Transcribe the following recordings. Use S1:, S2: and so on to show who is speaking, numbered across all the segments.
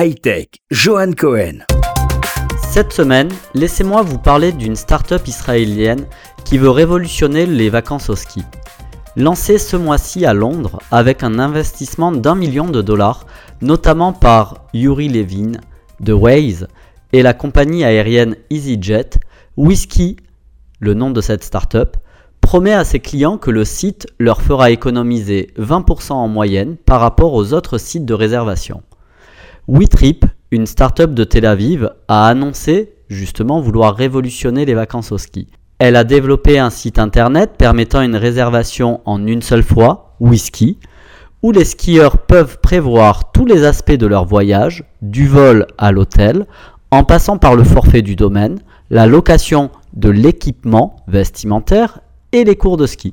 S1: Hightech, Johan Cohen.
S2: Cette semaine, laissez-moi vous parler d'une start-up israélienne qui veut révolutionner les vacances au ski. Lancée ce mois-ci à Londres avec un investissement d'un million de dollars, notamment par Yuri Levin de Waze et la compagnie aérienne EasyJet, Whisky, le nom de cette start-up, promet à ses clients que le site leur fera économiser 20% en moyenne par rapport aux autres sites de réservation. WeTrip, une start-up de Tel Aviv, a annoncé justement vouloir révolutionner les vacances au ski. Elle a développé un site internet permettant une réservation en une seule fois, Whisky, où les skieurs peuvent prévoir tous les aspects de leur voyage, du vol à l'hôtel, en passant par le forfait du domaine, la location de l'équipement vestimentaire et les cours de ski.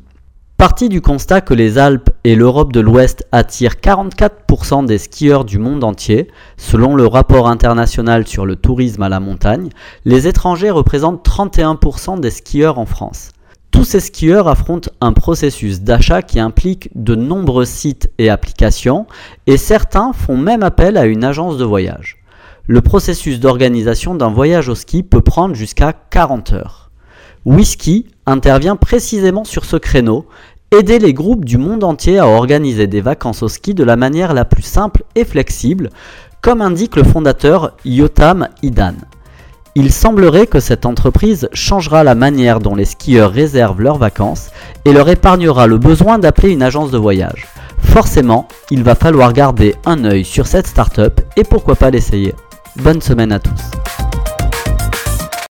S2: Parti du constat que les Alpes et l'Europe de l'Ouest attirent 44% des skieurs du monde entier, selon le rapport international sur le tourisme à la montagne, les étrangers représentent 31% des skieurs en France. Tous ces skieurs affrontent un processus d'achat qui implique de nombreux sites et applications, et certains font même appel à une agence de voyage. Le processus d'organisation d'un voyage au ski peut prendre jusqu'à 40 heures. Whisky intervient précisément sur ce créneau, aider les groupes du monde entier à organiser des vacances au ski de la manière la plus simple et flexible, comme indique le fondateur Yotam Idan. Il semblerait que cette entreprise changera la manière dont les skieurs réservent leurs vacances et leur épargnera le besoin d'appeler une agence de voyage. Forcément, il va falloir garder un œil sur cette start-up et pourquoi pas l'essayer. Bonne semaine à tous.